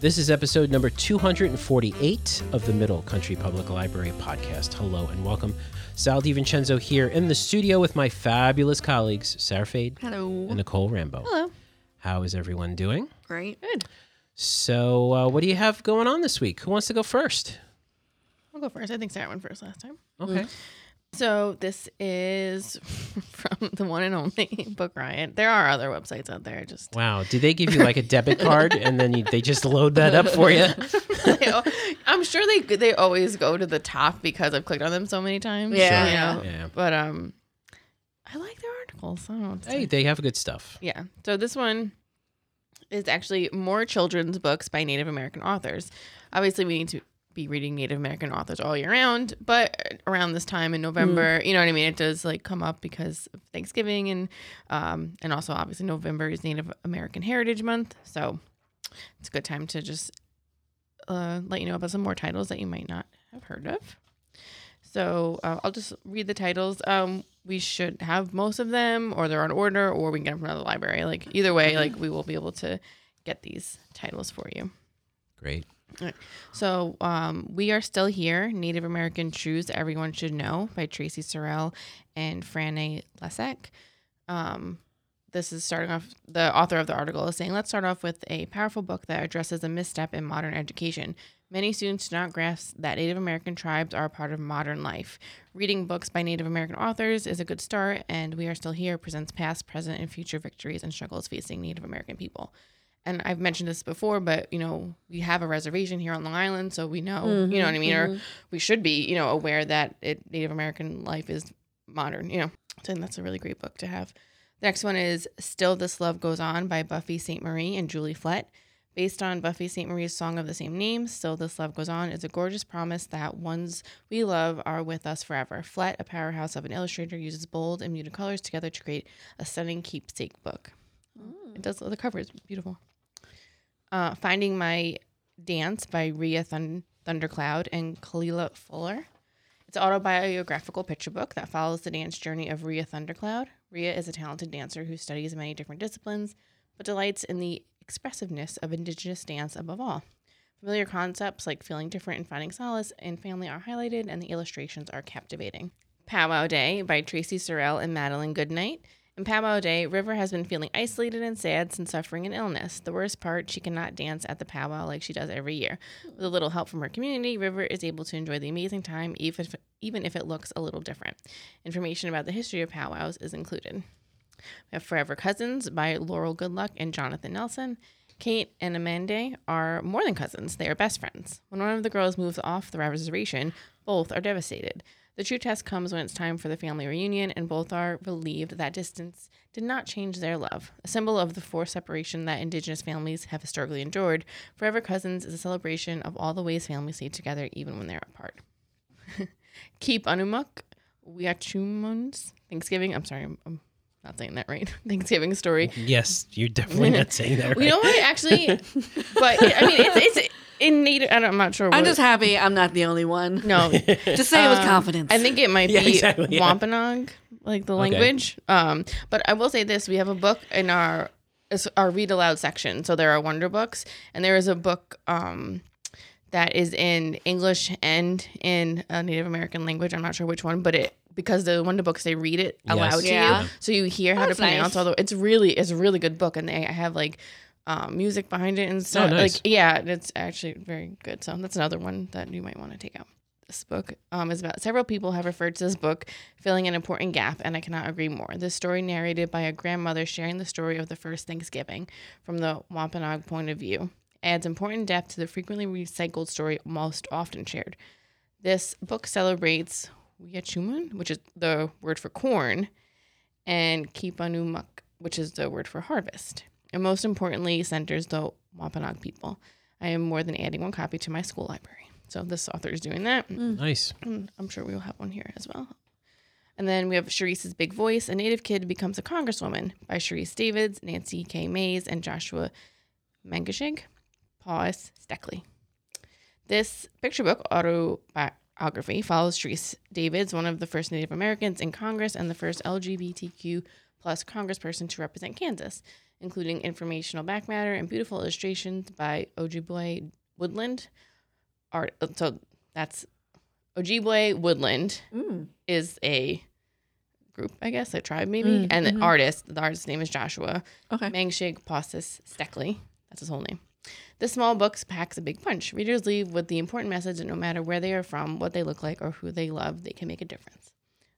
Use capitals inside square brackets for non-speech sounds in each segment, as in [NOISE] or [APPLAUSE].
This is episode number 248 of the Middle Country Public Library podcast. Hello and welcome. Sal DiVincenzo here in the studio with my fabulous colleagues, Sarah Fade Hello. and Nicole Rambo. Hello. How is everyone doing? Great. Good. So, uh, what do you have going on this week? Who wants to go first? I'll go first. I think Sarah went first last time. Okay. So this is [LAUGHS] from the one and only [LAUGHS] Book Riot. There are other websites out there. Just Wow. do they give you like a debit card and then you, they just load that up for you? [LAUGHS] I'm sure they they always go to the top because I've clicked on them so many times. Yeah. you know? Yeah. But um, I like their articles. I don't know. What to Hey, say. they have good stuff. Yeah. So this one is actually more children's books by Native American authors. Obviously, we need to be reading Native American authors all year round, but around this time in November, you know what I mean? It does like come up because of Thanksgiving and um and also obviously November is Native American Heritage Month, so it's a good time to just uh, let you know about some more titles that you might not have heard of. So uh, I'll just read the titles. Um, we should have most of them, or they're on order, or we can get them from another library. Like either way, like we will be able to get these titles for you. Great. So um, we are still here. Native American Truths Everyone Should Know by Traci Sorell and Frané Lessac. Um, this is starting off. The author of the article is saying, "Let's start off with a powerful book that addresses a misstep in modern education." Many students do not grasp that Native American tribes are a part of modern life. Reading books by Native American authors is a good start, and We Are Still Here presents past, present, and future victories and struggles facing Native American people. And I've mentioned this before, but you know, we have a reservation here on Long Island, so we know, mm-hmm, you know what I mean, or mm-hmm. we should be, you know, aware that it, Native American life is modern, you know. So that's a really great book to have. The next one is Still This Love Goes On by Buffy Sainte-Marie and Julie Flett. Based on Buffy Sainte-Marie's song of the same name, Still This Love Goes On is a gorgeous promise that ones we love are with us forever. Flett, a powerhouse of an illustrator, uses bold and muted colors together to create a stunning keepsake book. Mm. It does, the cover is beautiful. Uh, Finding My Dance by Ria Thun- Thundercloud and Kalila Fuller. It's an autobiographical picture book that follows the dance journey of Ria Thundercloud. Ria is a talented dancer who studies many different disciplines, but delights in the expressiveness of Indigenous dance above all. Familiar concepts like feeling different and finding solace in family are highlighted, and the illustrations are captivating. Powwow Day by Traci Sorell and Madelyn Goodnight. In Powwow Day, River has been feeling isolated and sad since suffering an illness. The worst part, she cannot dance at the powwow like she does every year. With a little help from her community, River is able to enjoy the amazing time, even if, even if it looks a little different. Information about the history of powwows is included. We have Forever Cousins by Laurel Goodluck and Jonathan Nelson. Kate and Amanda are more than cousins, they are best friends. When one of the girls moves off the reservation, both are devastated. The true test comes when it's time for the family reunion, and both are relieved that distance did not change their love. A symbol of the forced separation that Indigenous families have historically endured, Forever Cousins is a celebration of all the ways families stay together even when they're apart. [LAUGHS] Keep Anumuk, Wiachumuns, Thanksgiving. I'm sorry, I'm, I'm not saying that right. [LAUGHS] Thanksgiving story. Yes, you're definitely not saying that right. You know what? Actually, [LAUGHS] but I mean, it's, it's in native. I don't, I'm not sure. What, I'm just happy I'm not the only one. no. [LAUGHS] Just say it with Um, confidence. I think it might Yeah, be exactly, yeah. Wampanoag, like the language. Um, but I will say this: we have a book in our our read aloud section. So there are wonder books, and there is a book um, that is in English and in a Native American language. I'm not sure which one, but it because the wonder books they read it Yes. aloud to Yeah. you, so you hear how That's to pronounce. nice. the. it's really it's a really good book, and they have like. Um, music behind it and stuff. Oh, nice. Like, yeah, it's actually very good. So that's another one that you might want to take out this book um, is about several people have referred to this book filling an important gap and i cannot agree more this story narrated by a grandmother sharing the story of the first thanksgiving from the wampanoag point of view adds important depth to the frequently recycled story most often shared this book celebrates Wiachumun, which is the word for corn and kipanumuk which is the word for harvest and most importantly centers the wampanoag people i am more than adding one copy to my school library so this author is doing that mm. Nice. and I'm sure we will have one here as well. And then we have Sharice's Big Voice, A Native Kid Becomes a Congresswoman by Sharice Davids, Nancy K. Mays, and Joshua Mangeshig, Paus Steckley. This picture book autobiography follows Sharice Davids, one of the first Native Americans in Congress and the first LGBTQ plus congressperson to represent Kansas. including informational back matter and beautiful illustrations by Ojibwe Woodland. Art. So that's Ojibwe Woodland Mm. is a group, I guess, a tribe maybe, Mm, and the mhm. artist. The artist's name is Joshua Okay. Mangshig Postus Steckley. That's his whole name. This small book packs a big punch. Readers leave with the important message that no matter where they are from, what they look like, or who they love, they can make a difference.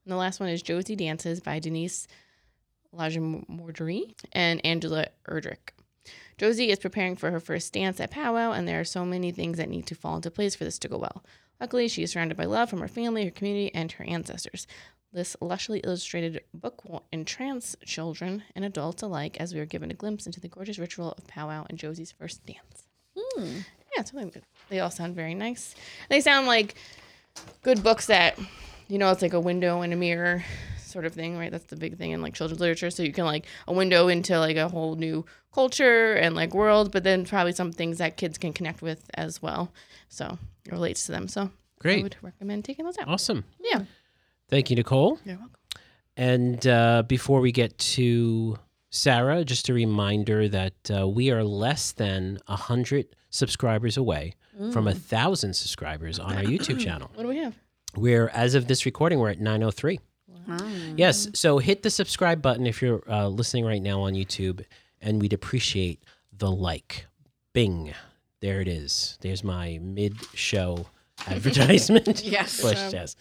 And the last one is Josie Dances by Denise Lajimodiere and Angela Erdrich. Josie is preparing for her first dance at Powwow, and there are so many things that need to fall into place for this to go well. Luckily, she is surrounded by love from her family, her community, and her ancestors. This lushly illustrated book will entrance children and adults alike as we are given a glimpse into the gorgeous ritual of powwow and Josie's first dance. Hmm. Yeah, really good. They all sound very nice. They sound like good books that, you know, it's like a window and a mirror sort of thing, right? That's the big thing in like children's literature. So you can like a window into like a whole new culture and like world, but then probably some things that kids can connect with as well. So it relates to them. So great. I would recommend taking those out. Awesome. Yeah. Thank you, Nicole. You're welcome. And uh, before we get to Sarah, just a reminder that uh, we are less than 100 subscribers away from a 1,000 subscribers on our [CLEARS THROAT] YouTube channel. What do we have? We're, as of this recording, we're at 903. Yes. So hit the subscribe button if you're uh, listening right now on YouTube, and we'd appreciate the like. Bing. There it is. There's my mid show [LAUGHS] advertisement. [LAUGHS] Yes. Push, yes.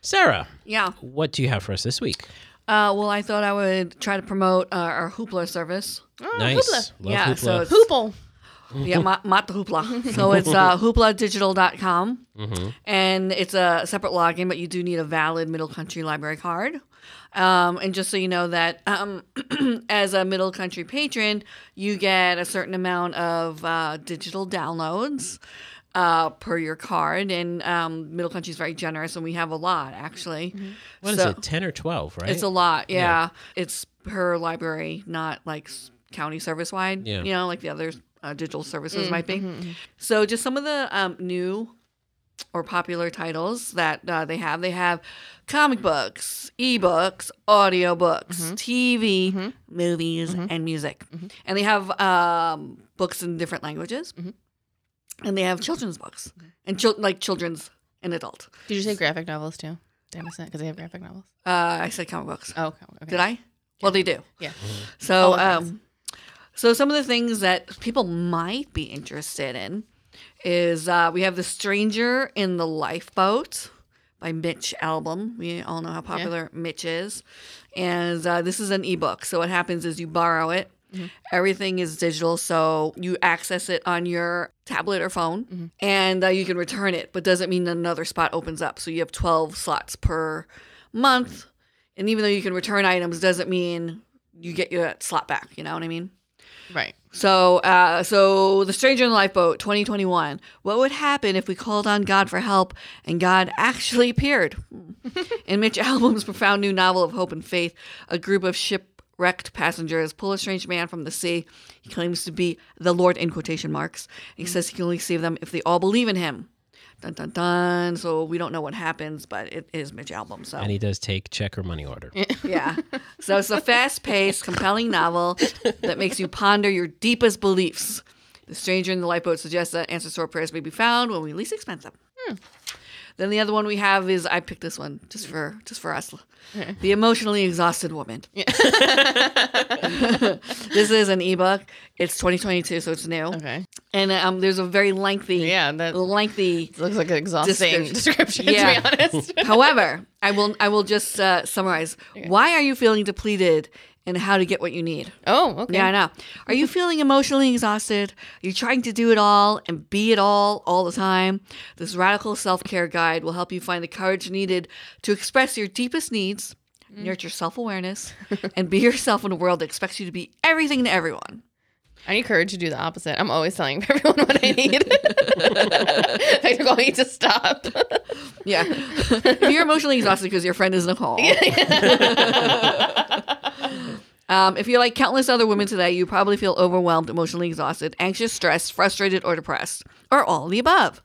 Sarah, Yeah. what do you have for us this week? Uh, well, I thought I would try to promote uh, our Hoopla service. Oh, nice. Hoopla. Love Yeah, Hoopla. so it's- Hoople. Yeah, Mat, Mat Hoopla. [LAUGHS] So it's uh, hoopladigital.com. Mhm. And it's a separate login, but you do need a valid Middle Country Library card. Um, and just so you know that um, [CLEARS THROAT] as a Middle Country patron, you get a certain amount of uh, digital downloads uh, per your card. And um, Middle Country is very generous, and we have a lot, actually. What is So- it? 10 or 12, right? It's a lot, yeah. It's per library, not like county service wide. Yeah. You know, like the other uh, digital services might be. So just some of the um, new or popular titles that uh, they have. They have comic books, ebooks, audiobooks, TV, movies, and music. And they have um, books in different languages. And they have children's books and chil- like children's and adult. Did you say graphic novels too? Did I miss that? Because they have graphic novels. Uh, I said comic books. Oh, okay. Did I? Well, they do. Yeah. So, All of us. um, so some of the things that people might be interested in is uh, we have The Stranger in the Lifeboat by Mitch Albom. We all know how popular Mitch is. And uh, this is an ebook. So what happens is you borrow it. Everything is digital, so you access it on your tablet or phone, and uh, you can return it. But doesn't mean another spot opens up. So you have twelve slots per month, and even though you can return items, doesn't mean you get your slot back. You know what I mean? Right. So, uh, so the Stranger in the Lifeboat, 2021. What would happen if we called on God for help and God actually appeared? [LAUGHS] in Mitch Albom's profound new novel of hope and faith, a group of shipwrecked passengers pull a strange man from the sea. He claims to be the Lord in quotation marks. He says he can only save them if they all believe in him. Dun dun dun. So we don't know what happens, but it is Mitch Albom. So and he does take check or money order. [LAUGHS] yeah. So it's a fast paced, compelling novel that makes you ponder your deepest beliefs. The Stranger in the Lifeboat suggests that answers to our prayers may be found when we least expect them. Hmm. Then the other one we have is I picked this one just for just for us. The Emotionally Exhausted Woman. [LAUGHS] [LAUGHS] this is an ebook. It's 2022, so it's new. Okay. And um, there's a very lengthy, Yeah, that lengthy looks like an exhausting Description. description, Yeah. to be honest. However, I will I will just uh, summarize. Why are you feeling depleted and how to get what you need? oh, okay. Yeah, I know. Are you feeling emotionally exhausted? Are you trying to do it all and be it all all the time? This radical self care guide will help you find the courage needed to express your deepest needs, mm-hmm. nurture self awareness, and be yourself in a world that expects you to be everything to everyone. I need courage to do the opposite. I'm always telling [LAUGHS] everyone what I need. [LAUGHS] I think I need to stop. Yeah. if you're emotionally exhausted because your friend is Nicole. [LAUGHS] um, if you're like countless other women today, you probably feel overwhelmed, emotionally exhausted, anxious, stressed, frustrated, or depressed, or all the above.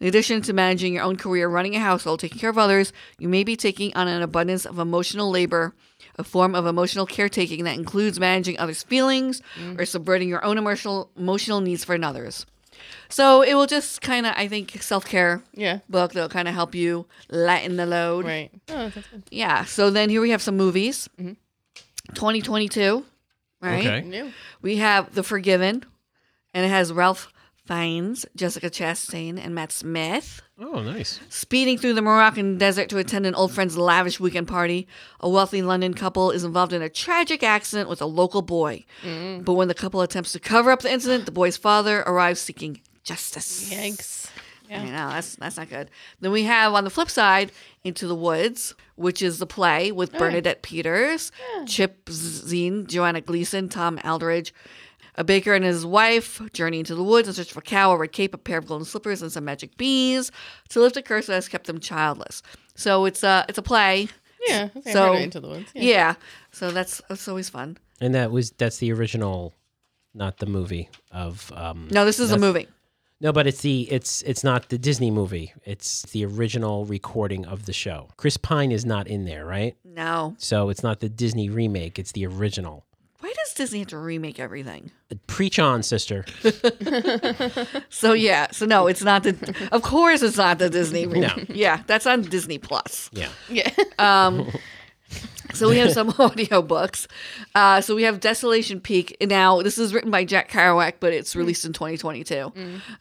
In addition to managing your own career, running a household, taking care of others, you may be taking on an abundance of emotional labor a form of emotional caretaking that includes managing others' feelings or subverting your own emotional emotional needs for another's. So it will just kind of, I think, self care Yeah. book that'll kind of help you lighten the load. Right. Oh, that's good. Yeah. So then here we have some movies. 2022, right? Okay. New. We have The Forgiven, and it has Ralph Fiennes, Jessica Chastain, and Matt Smith. Oh, nice. Speeding through the Moroccan desert to attend an old friend's lavish weekend party, a wealthy London couple is involved in a tragic accident with a local boy. Mm. But when the couple attempts to cover up the incident, the boy's father arrives seeking justice. Yikes. I Yeah. know that's that's not good. Then we have on the flip side, Into the Woods, which is the play with Bernadette Peters, Chip Zien, Joanna Gleason, Tom Aldredge. A baker and his wife journey into the woods in search of a cow, a red cape, a pair of golden slippers, and some magic bees to lift a curse that has kept them childless. So it's a it's a play. Yeah. Okay, So- so into the woods. Yeah. Yeah. So that's that's always fun. And that was that's the original, not the movie of. Um, No, this is a movie. No, but it's the it's it's not the Disney movie. It's the original recording of the show. Chris Pine is not in there, right? No. So it's not the Disney remake. It's the original. Why does Disney have to remake everything? Preach on, sister. [LAUGHS] So yeah, so no, it's not the. Of course, it's not the Disney. No. Yeah, that's on Disney Plus. Yeah. Yeah. Um, [LAUGHS] so we have [LAUGHS] some audio books. Uh, so we have Desolation Peak. Now this is written by Jack Kerouac, but it's released in 2022.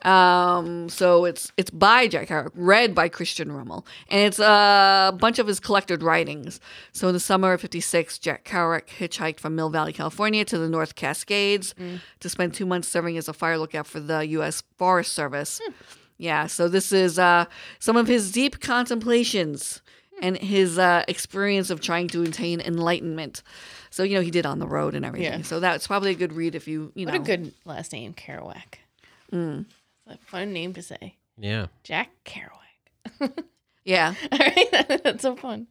Um, so it's it's by Jack Kerouac, read by Christian Rummel, and it's a bunch of his collected writings. So in the summer of '56, Jack Kerouac hitchhiked from Mill Valley, California, to the North Cascades to spend two months serving as a fire lookout for the U.S. Forest Service. Yeah, so this is uh, some of his deep contemplations and his uh, experience of trying to attain enlightenment. So you know he did on the road and everything. Yeah. So that's probably a good read if you you know. What a good last name, Kerouac. Mm. It's a fun name to say. Yeah. Jack Kerouac. [LAUGHS] Yeah, All right. [LAUGHS] That's so fun.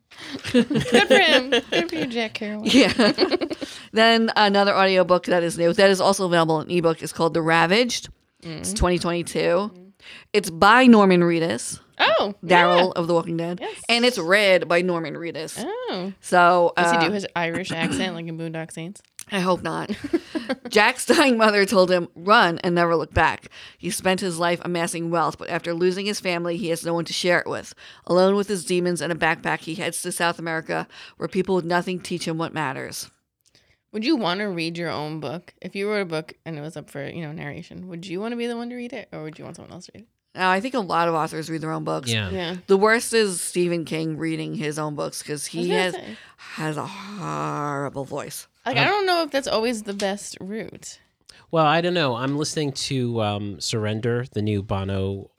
Good for him. Good for you, Jack Kerouac. [LAUGHS] yeah. then another audiobook that is new that is also available in ebook is called The Ravaged. Mm. It's 2022. It's by Norman Reedus, Oh. Daryl of The Walking Dead, Yes. and it's read by Norman Reedus. Oh. So Does uh, he do his Irish accent like in Boondock Saints? I hope not. [LAUGHS] Jack's dying mother told him, run and never look back. He spent his life amassing wealth, but after losing his family, he has no one to share it with. Alone with his demons and a backpack, he heads to South America, where people with nothing teach him what matters. Would you want to read your own book? If you wrote a book and it was up for, you know, narration, would you want to be the one to read it or would you want someone else to read it? Now, I think a lot of authors read their own books. Yeah. Yeah. The worst is Stephen King reading his own books because he has say. has a horrible voice. Like, I don't know if that's always the best route. Well, I don't know. I'm listening to um, Surrender, the new Bono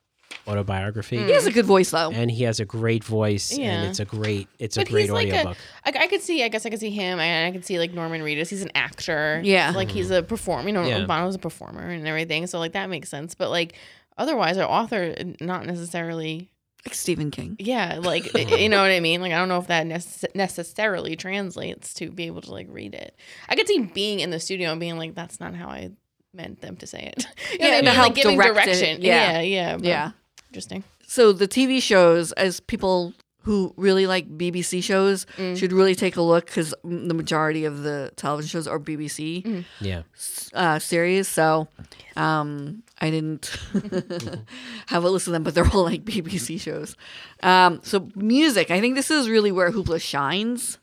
autobiography, He has a good voice though. and he has a great voice, Yeah. and it's a great it's a great like audiobook. a, I, I could see, I guess I could see him, and I could see like Norman Reedus. He's an actor. Yeah. Like he's a performer. You know, Yeah. Bono's a performer and everything. So like that makes sense. But like otherwise, an author not necessarily. Like Stephen King. Yeah, like [LAUGHS] you know what I mean. Like I don't know if that nece- necessarily translates to be able to like read it. I could see being in the studio and being like, "That's not how I meant them to say it." [LAUGHS] You know Yeah, I mean? help like giving direct it. direction. Yeah. yeah, yeah. Yeah. interesting. So the TV shows, as people who really like BBC shows, Mm. should really take a look because the majority of the television shows are BBC Mm. yeah. uh, series. So um, I didn't [LAUGHS] [LAUGHS] have a listen to them, but they're all like BBC shows. Um, so music, I think this is really where Hoopla shines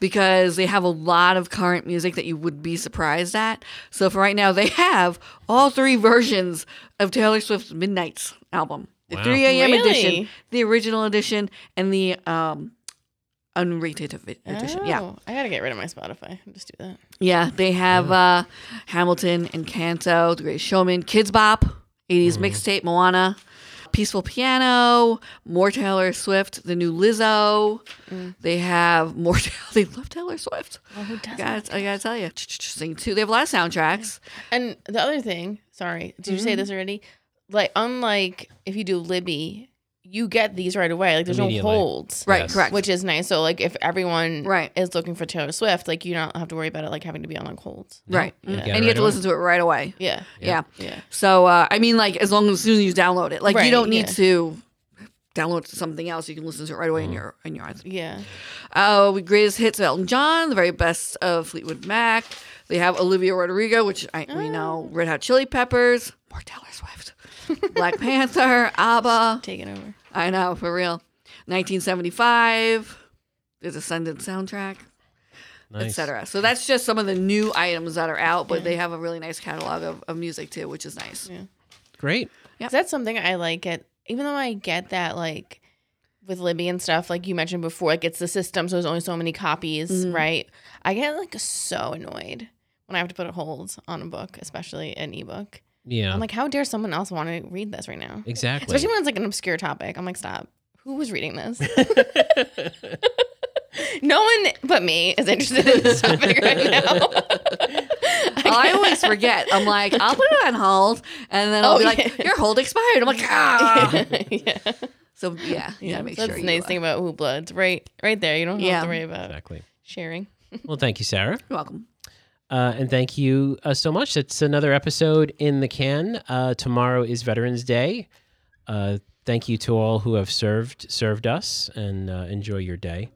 because they have a lot of current music that you would be surprised at. So for right now, they have all three versions of Taylor Swift's Midnights album. The Wow. 3 a.m. edition, the original edition, and the um, unrated edi- edition. Yeah. Oh, I gotta get rid of my Spotify. And just do that. Yeah, they have uh, Hamilton, Encanto, The Great Showman, Kidz Bop, 80s mixtape, Moana, Peaceful Piano, more Taylor Swift, the new Lizzo. They have more. [LAUGHS] they love Taylor Swift. Oh, who I doesn't? gotta, I gotta tell you, sing too. They have a lot of soundtracks. And the other thing, sorry, did you say Mm-hmm. this already? Like, unlike if you do Libby, you get these right away. Like, there's no Immediately. holds. Right, Yes. correct. Which is nice. So, like, if everyone Right. is looking for Taylor Swift, like, you don't have to worry about it, like, having to be on like holds. right, you get it and you have to away. listen to it right away. Yeah. Yeah. Yeah. So uh, I mean, like as long as, as soon as you download it, like you Right, don't need yeah. to download to something else. You can listen to it right away in your in your iPhone. Yeah. Uh, we greatest hits of Elton John, the very best of Fleetwood Mac. They have Olivia Rodrigo, which I, we know, Red Hot Chili Peppers, more Taylor Swift, [LAUGHS] Black Panther, ABBA. Taking over. I know for real. 1975, the Descendant soundtrack, Nice. etc. So that's just some of the new items that are out, but they have a really nice catalog of, of music too, which is nice. Yeah. Great. Yep. That's something I like it. Even though I get that, like with Libby and stuff, like you mentioned before, like it's the system, so there's only so many copies, Mm-hmm. right? I get like so annoyed when I have to put a hold on a book, especially an ebook. Yeah. I'm like, how dare someone else want to read this right now? exactly. Especially when it's like an obscure topic. I'm like, stop. Who was reading this? [LAUGHS] no one but me is interested in this topic right now. [LAUGHS] I always forget. I'm like, I'll put it on hold, and then I'll Oh, be like, yeah. your hold expired. I'm like, [LAUGHS] ah. yeah. So yeah, you Yeah. gotta make That's sure. the nice uh, thing about Hoopla. It's right right there. You don't Yeah. have to worry about exactly. sharing. Well, thank you, Sarah. You're welcome. Uh, and thank you uh, so much. It's another episode in the can. Uh, tomorrow is Veterans Day. Uh, thank you to all who have served served us, and uh, enjoy your day.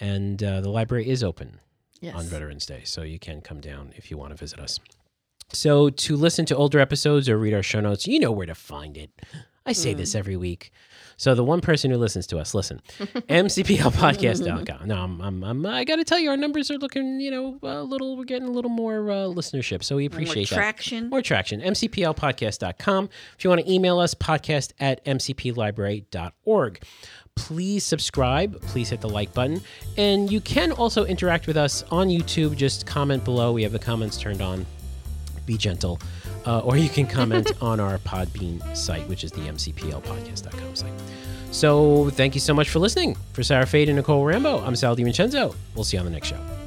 And uh, the library is open Yes. on Veterans Day, so you can come down if you want to visit us. So to listen to older episodes or read our show notes, you know where to find it. I say this every week. So the one person who listens to us, listen, [LAUGHS] mcplpodcast.com. No, I'm, I'm, I'm, I got to tell you, our numbers are looking, you know, a little, we're getting a little more uh, listenership. So we appreciate More that. traction. More traction. mcplpodcast.com. If you want to email us, podcast at mcplibrary.org. Please subscribe. Please hit the like button. And you can also interact with us on YouTube. Just comment below. We have the comments turned on. Be gentle. Uh, or you can comment [LAUGHS] on our Podbean site, which is the mcplpodcast.com site. So thank you so much for listening. For Sarah Fade and Nicole Rambo, I'm Sal DiVincenzo. We'll see you on the next show.